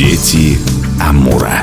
Дети Амура.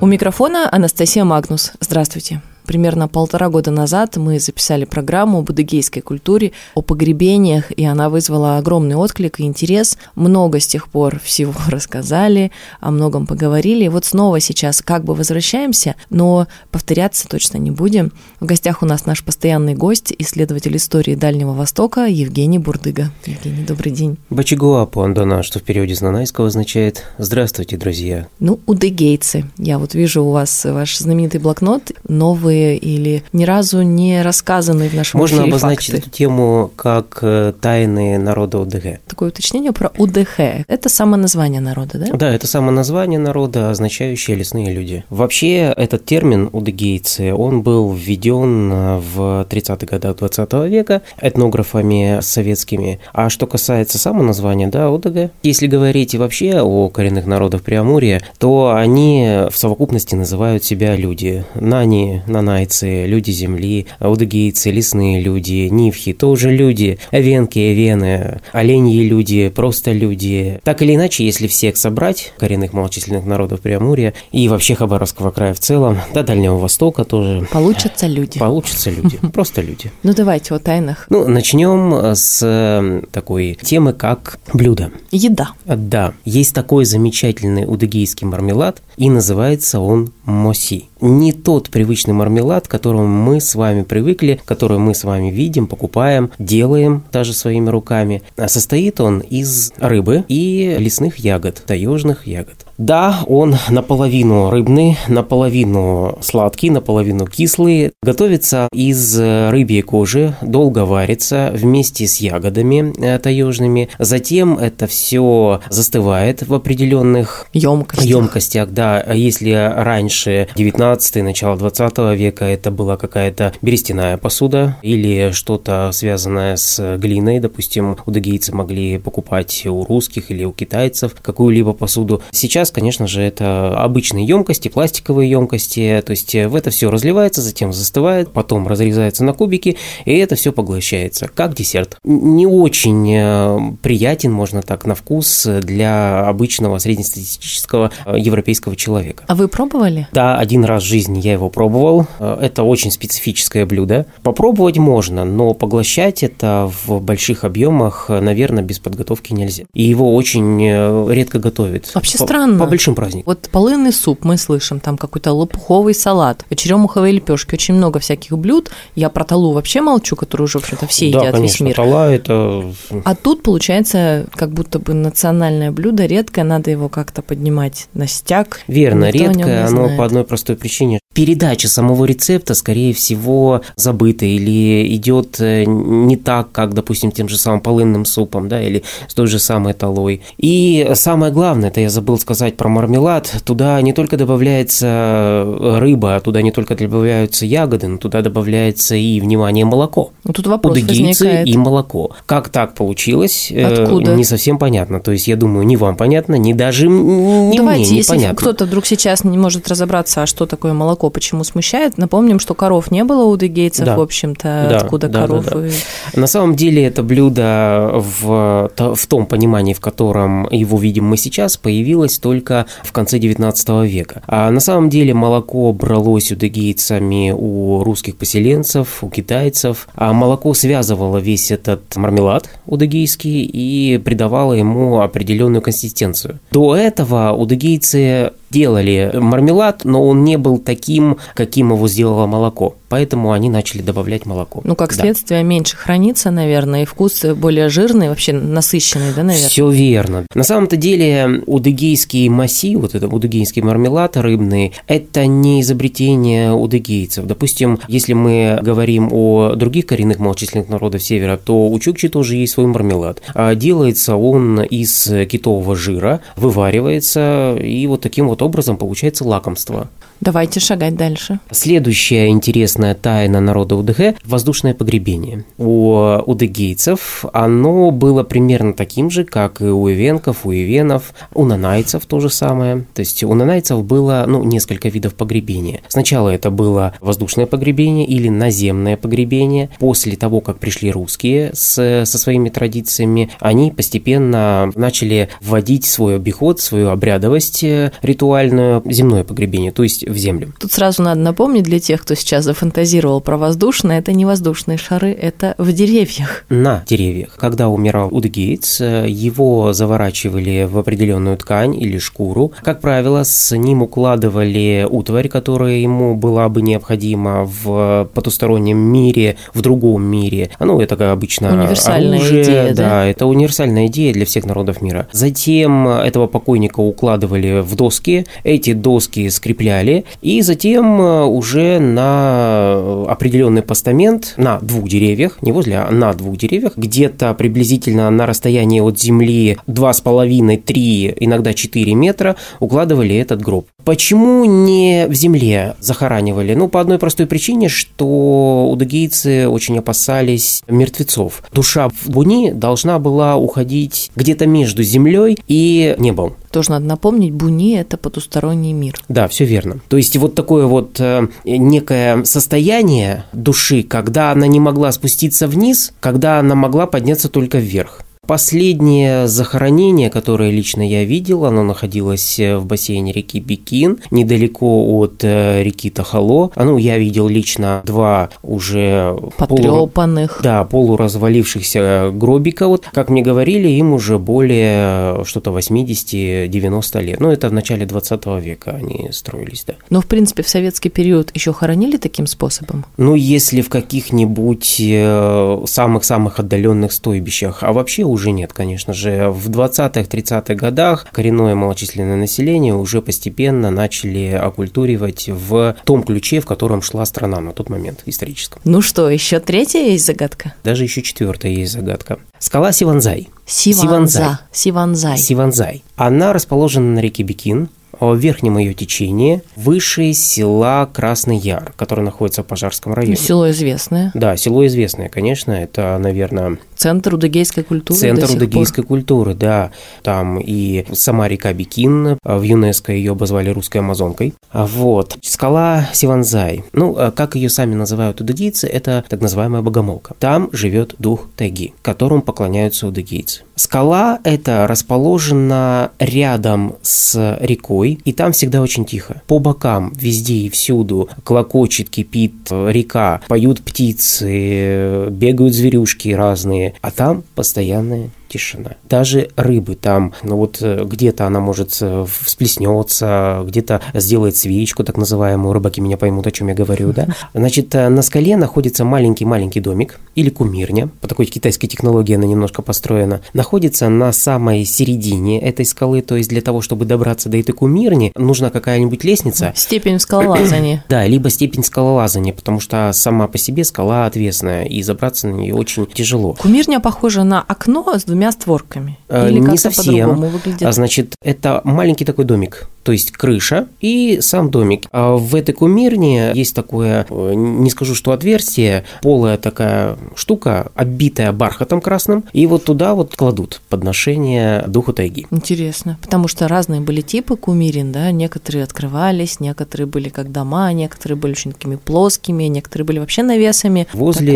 У микрофона Анастасия Магнус. Здравствуйте. Примерно полтора года назад мы записали программу об адыгейской культуре, о погребениях, и она вызвала огромный отклик и интерес. Много с тех пор всего рассказали, о многом поговорили. И вот снова сейчас как бы возвращаемся, но повторяться точно не будем. В гостях у нас наш постоянный гость, исследователь истории Дальнего Востока Евгений Бурдыга. Евгений, добрый день. Бачигуапу Андона, что в переводе с нанайского означает «Здравствуйте, друзья». Ну, удыгейцы. Я вот вижу у вас ваш знаменитый блокнот, новые или ни разу не рассказанные в нашем Можно эфире обозначить факты. эту тему как э, тайны народа ОДГ. Такое уточнение про УДХ. Это само название народа, да? Да, это само название народа, означающее лесные люди. Вообще, этот термин «удыгейцы», он был введен э, в 30-х годах 20 века этнографами советскими. А что касается самого названия, да, ОДГ, если говорить вообще о коренных народах Преамурья, то они в совокупности называют себя люди. Нани, нанайцы, люди земли, удыгейцы, лесные люди, нивхи, тоже люди, венки, вены, оленьи люди, просто люди. Так или иначе, если всех собрать, коренных малочисленных народов Преамурья и вообще Хабаровского края в целом, до Дальнего Востока тоже, Получатся люди. получатся люди, просто люди. Ну давайте о тайнах. Ну, начнем с э, такой темы, как блюдо. Еда. Да, есть такой замечательный удыгейский мармелад, и называется он моси. Не тот привычный мармелад, к которому мы с вами привыкли, который мы с вами видим, покупаем, делаем даже своими руками. А состоит он из рыбы и лесных ягод, таежных ягод. Да, он наполовину рыбный, наполовину сладкий, наполовину кислый. Готовится из рыбьей кожи, долго варится вместе с ягодами э, таежными. Затем это все застывает в определенных Емкость. емкостях, да. А Если раньше 19 начало 20 века это была какая-то берестяная посуда или что-то связанное с глиной, допустим, удыгейцы могли покупать у русских или у китайцев какую-либо посуду. Сейчас, конечно же, это обычные емкости, пластиковые емкости, то есть в это все разливается, затем застывает, потом разрезается на кубики, и это все поглощается, как десерт. Не очень э, приятен, можно так, на вкус для обычного среднестатистического э, европейского человека. А вы пробовали? Да, один раз в жизни я его пробовал. Э, Это очень специфическое блюдо. Попробовать можно, но поглощать это в больших объемах, э, наверное, без подготовки нельзя. И его очень э, редко готовят. Вообще По- странно. По большим праздникам. Вот полынный суп мы слышим, там какой-то лопуховый салат, черемуховые лепешки, очень много всяких блюд. Я про талу вообще молчу, которую уже, в общем-то, все да, едят конечно, весь мир. тала это... А тут получается как будто бы национальное блюдо редкое, надо его как-то поднимать на стяг. Верно, Никто редкое, оно по одной простой причине. Передача самого рецепта, скорее всего, забыта или идет э, не так, как, допустим, тем же самым полынным супом, да, или с той же самой талой. И самое главное, это я забыл сказать про мармелад, туда не только добавляется э, рыба, туда не только добавляются ягоды, но туда добавляется и, внимание, молоко. Ну, тут вопрос Удыгейцы возникает. и молоко. Как так получилось, э, Откуда? не совсем понятно. То есть, я думаю, ни вам понятно, ни даже м- ни Давайте, мне если непонятно. кто-то вдруг сейчас не может разобраться, а что такое молоко, почему смущает, напомним, что коров не было у дегейцев, Да. в общем-то, Да, откуда да, да, коровы. На самом деле это блюдо в, в том понимании, в котором его видим мы сейчас, появилось только в конце 19 века. А на самом деле молоко бралось у дегейцами у русских поселенцев, у китайцев, а молоко связывало весь этот мармелад удыгейский и придавало ему определенную консистенцию. До этого удыгейцы делали мармелад, но он не был таким, каким его сделало молоко. Поэтому они начали добавлять молоко. Ну, как Да. следствие, меньше хранится, наверное, и вкус более жирный, вообще насыщенный, да, наверное? Все верно. На самом-то деле удыгейский масси, вот это удыгейский мармелад рыбный, это не изобретение удыгейцев. Допустим, если мы говорим о других коренных малочисленных народов севера, то у чукчи тоже есть свой мармелад. А делается он из китового жира, вываривается и вот таким вот вот образом получается лакомство. Давайте шагать дальше. Следующая интересная тайна народа УДГ – воздушное погребение. У удыгейцев оно было примерно таким же, как и у ивенков, у ивенов, у нанайцев то же самое. То есть у нанайцев было ну, несколько видов погребения. Сначала это было воздушное погребение или наземное погребение. После того, как пришли русские с, со своими традициями, они постепенно начали вводить свой обиход, свою обрядовость э, ритуальную, земное погребение, то есть в землю. Тут сразу надо напомнить для тех, кто сейчас зафантазировал про воздушное, это не воздушные шары, это в деревьях. На деревьях. Когда умирал Удгейтс, его заворачивали в определенную ткань или шкуру. Как правило, с ним укладывали утварь, которая ему была бы необходима в потустороннем мире, в другом мире. Ну, это обычно универсальная оружие. Идея, да, да, это универсальная идея для всех народов мира. Затем этого покойника укладывали в доски, эти доски скрепляли, и затем э, уже на определенный постамент на двух деревьях, не возле, а на двух деревьях, где-то приблизительно на расстоянии от земли 2,5-3, иногда 4 метра, укладывали этот гроб. Почему не в земле захоранивали? Ну, по одной простой причине, что удагийцы очень опасались мертвецов. Душа в буни должна была уходить где-то между землей и небом. Тоже надо напомнить, Буни – это потусторонний мир. Да, все верно. То есть вот такое вот э, некое состояние души, когда она не могла спуститься вниз, когда она могла подняться только вверх. Последнее захоронение, которое лично я видел, оно находилось э, в бассейне реки Бикин, недалеко от э, реки Тахало. Ну, я видел лично два уже потрепанных, полу, да, полуразвалившихся гробика. Вот, как мне говорили, им уже более э, что-то 80-90 лет. Ну, это в начале 20 века они строились, да. Но, в принципе, в советский период еще хоронили таким способом? Ну, если в каких-нибудь самых-самых отдаленных стойбищах. А вообще уже уже нет, конечно же. В 20-30-х годах коренное малочисленное население уже постепенно начали оккультуривать в том ключе, в котором шла страна на тот момент историческом. Ну что, еще третья есть загадка? Даже еще четвертая есть загадка. Скала Сиванзай. Сиванза. Сиванзай. Сиванзай. Она расположена на реке Бикин, в верхнем ее течении, выше села Красный Яр, которое находится в Пожарском районе. Село известное. Да, село известное, конечно, это, наверное... Центр удыгейской культуры Центр удыгейской культуры, да. Там и сама река Бикин, в ЮНЕСКО ее обозвали русской амазонкой. Вот. Скала Сиванзай. Ну, а как ее сами называют удыгейцы, это так называемая богомолка. Там живет дух тайги, которому поклоняются удыгейцы. Скала эта расположена рядом с рекой, рекой, и там всегда очень тихо. По бокам, везде и всюду клокочет, кипит река, поют птицы, бегают зверюшки разные, а там постоянная тишина. Даже рыбы там, ну вот э, где-то она может э, всплеснется, где-то сделает свечку, так называемую, рыбаки меня поймут, о чем я говорю, да. Значит, э, на скале находится маленький-маленький домик или кумирня, по такой китайской технологии она немножко построена, находится на самой середине этой скалы, то есть для того, чтобы добраться до этой кумирни, нужна какая-нибудь лестница. Степень скалолазания. Да, либо степень скалолазания, потому что сама по себе скала отвесная, и забраться на нее очень тяжело. Кумирня похожа на окно с двумя створками? Э, Или не совсем. Выглядит? А значит, это маленький такой домик, то есть крыша и сам домик. А в этой кумирне есть такое, э, не скажу, что отверстие, полая такая штука, оббитая бархатом красным, и вот туда вот кладут подношение духу тайги. Интересно, потому что разные были типы кумирин, да, некоторые открывались, некоторые были как дома, некоторые были очень такими плоскими, некоторые были вообще навесами. Возле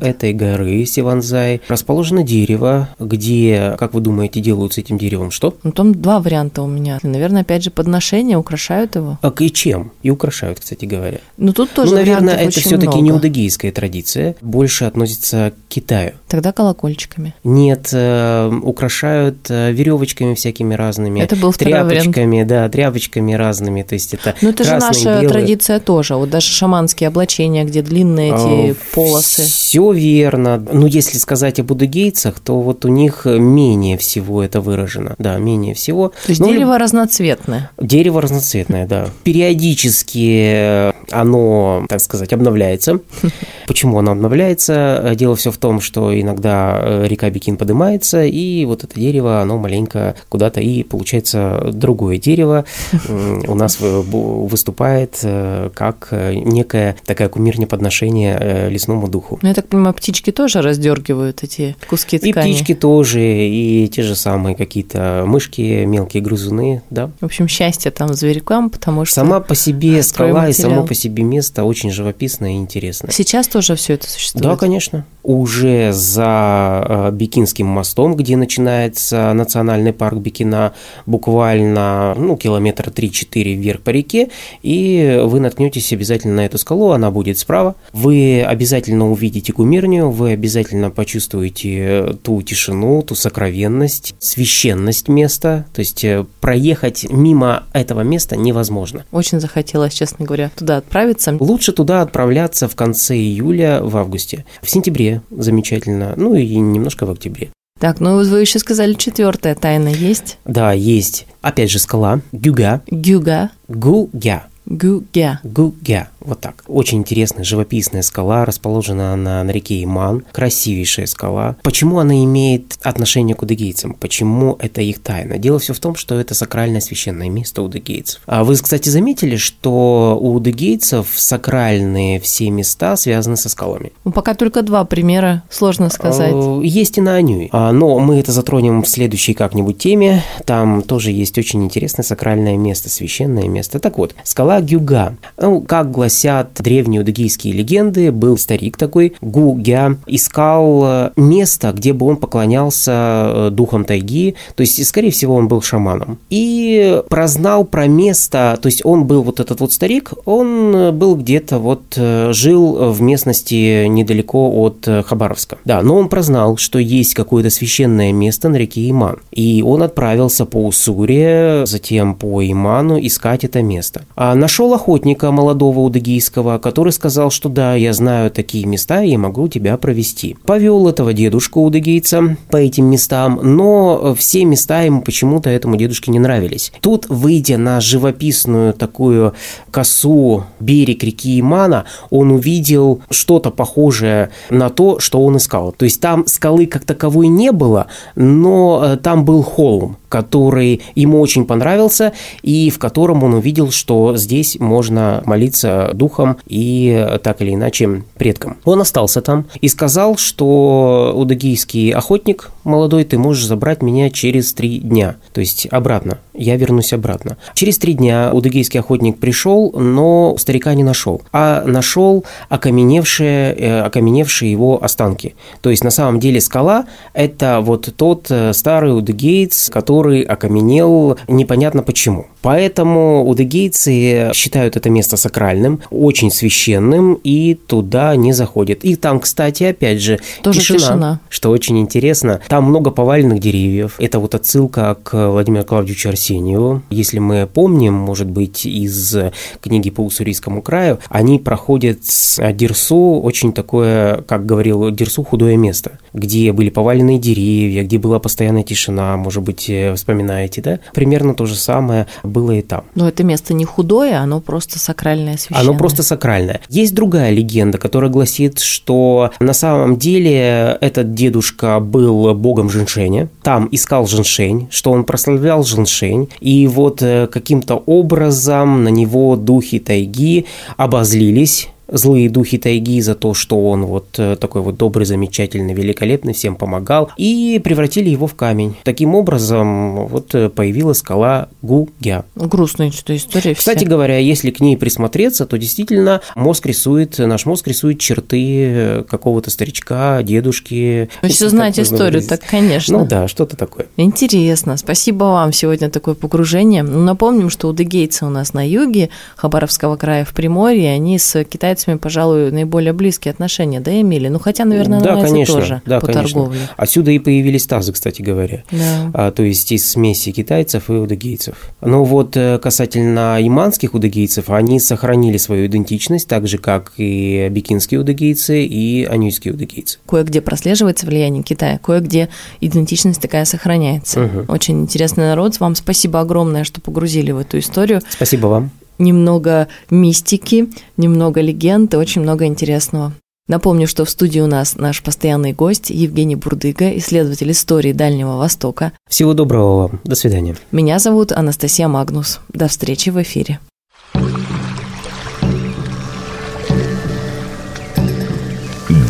этой горы Сиванзай расположено дерево, где как вы думаете, делают с этим деревом что? Ну, там два варианта у меня. Наверное, опять же, подношения украшают его. А и чем? И украшают, кстати говоря. Ну, тут тоже Ну, наверное, это все-таки не удагийская традиция, больше относится к Китаю. Тогда колокольчиками. Нет, э, украшают э, веревочками всякими разными. Это был тряпочками, вариант. да, тряпочками разными. То есть это Ну, это красный, же наша белый. традиция тоже. Вот даже шаманские облачения, где длинные эти а, полосы. Все верно. Ну, если сказать об удыгейцах, то вот у них менее всего это выражено. Да, менее всего. То есть Ну, дерево разноцветное. Дерево разноцветное, да. Периодически оно, так сказать, обновляется. Почему оно обновляется? Дело все в том, что иногда э, река Бикин поднимается, и вот это дерево, оно маленько куда-то, и получается другое дерево у нас выступает э, как э, некое такое кумирное подношение э, лесному духу. Ну, я так понимаю, птички тоже раздергивают эти куски И ткани. птички тоже, и те же самые какие-то мышки, мелкие грызуны, да. В общем, счастье там зверькам, потому что Сама по себе скала и само по себе место очень живописное и интересное. сейчас тоже все это существует. Да, конечно. Уже за э, Бикинским мостом, где начинается национальный парк Бикина, буквально ну, километра 3-4 вверх по реке, и вы наткнетесь обязательно на эту скалу, она будет справа. Вы обязательно увидите кумирню, вы обязательно почувствуете ту тишину, ту сокровенность, священность места. То есть э, проехать мимо этого места невозможно. Очень захотелось, честно говоря, туда отправиться. Лучше туда отправляться в конце июля, в августе. В сентябре замечательно, ну и немножко в октябре. Так, ну вы еще сказали, четвертая тайна есть. Да, есть, опять же, скала Гюга, Гюга. Гугя, Гюгя. Гугя, вот так. Очень интересная живописная скала, расположена она на реке Иман, красивейшая скала. Почему она имеет отношение к удыгейцам? Почему это их тайна? Дело все в том, что это сакральное священное место удыгейцев. А вы, кстати, заметили, что у удыгейцев сакральные все места связаны со скалами? Ну, пока только два примера, сложно сказать. Э, Есть и на Анюй. А, Но мы это затронем в следующей как-нибудь теме. Там тоже есть очень интересное сакральное место, священное место. Так вот, скала Гюга. Ну, как гласят древние удыгейские легенды, был старик такой, Гугя, искал э, место, где бы он поклонялся э, духам тайги, то есть, скорее всего, он был шаманом. И прознал про место, то есть он был вот этот вот старик, он э, был где-то вот, жил в местности недалеко от Хабаровска. Да, но он прознал, что есть какое-то священное место на реке Иман. И он отправился по Уссуре, затем по Иману искать это место. А нашел охотника молодого удыгейского, который сказал, что да, я знаю такие места и могу тебя провести. Повел этого дедушку удыгейца по этим местам, но все места ему почему-то этому дедушке не нравились. Тут, выйдя на живописную такую косу берег реки Имана, он увидел что-то похожее на то, что он искал. То есть там скалы как таковой не было, но э, там был холм, который ему очень понравился, и в котором он увидел, что здесь можно молиться духом и так или иначе предкам. Он остался там и сказал, что удагийский охотник молодой, ты можешь забрать меня через три дня, то есть обратно, я вернусь обратно. Через три дня удагийский охотник пришел, но старика не нашел, а нашел окаменевшие, э, окаменевшие его останки. То есть на самом деле скала – это вот тот э, старый удыгеец, который окаменел непонятно почему. Поэтому удыгейцы считают это место сакральным, очень священным, и туда не заходят. И там, кстати, опять же, Тоже тишина. что очень интересно. Там много поваленных деревьев. Это вот отсылка к Владимиру Клавдевичу Арсеньеву. Если мы помним, может быть, из книги по Уссурийскому краю, они проходят с Дерсу очень такое, как говорил Дерсу, худое место, где были поваленные деревья, где была постоянная тишина, может быть, э, вспоминаете, да? Примерно то же самое было и там. Но это место не худое, оно просто сакральное священное. Оно просто сакральное. Есть другая легенда, которая гласит, что на самом деле этот дедушка был богом женьшеня, там искал женьшень, что он прославлял женьшень, и вот э, каким-то образом на него духи тайги обозлились, злые духи тайги за то, что он вот э, такой вот добрый, замечательный, великолепный, всем помогал, и превратили его в камень. Таким образом, вот э, появилась скала Гугя. Грустная что-то история. Кстати вся. говоря, если к ней присмотреться, то действительно мозг рисует, наш мозг рисует черты э, какого-то старичка, дедушки. Знаете можно историю, так, конечно. Ну да, что-то такое. Интересно. Спасибо вам сегодня такое погружение. Ну, Напомним, что удыгейцы у нас на юге Хабаровского края в Приморье, они с китайцами китайцами, пожалуй, наиболее близкие отношения, да, имели? Ну, хотя, наверное, да, конечно, тоже да, по конечно. торговле. Отсюда и появились тазы, кстати говоря. Да. А, то есть из смеси китайцев и удыгейцев. Но вот э, касательно иманских удыгейцев, они сохранили свою идентичность, так же, как и бикинские удыгейцы и анюйские удыгейцы. Кое-где прослеживается влияние Китая, кое-где идентичность такая сохраняется. Мгм. Очень интересный народ. Вам спасибо огромное, что погрузили в эту историю. Спасибо вам. Немного мистики, немного легенд и очень много интересного. Напомню, что в студии у нас наш постоянный гость Евгений Бурдыга, исследователь истории Дальнего Востока. Всего доброго вам. До свидания. Меня зовут Анастасия Магнус. До встречи в эфире.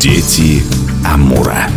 Дети Амура.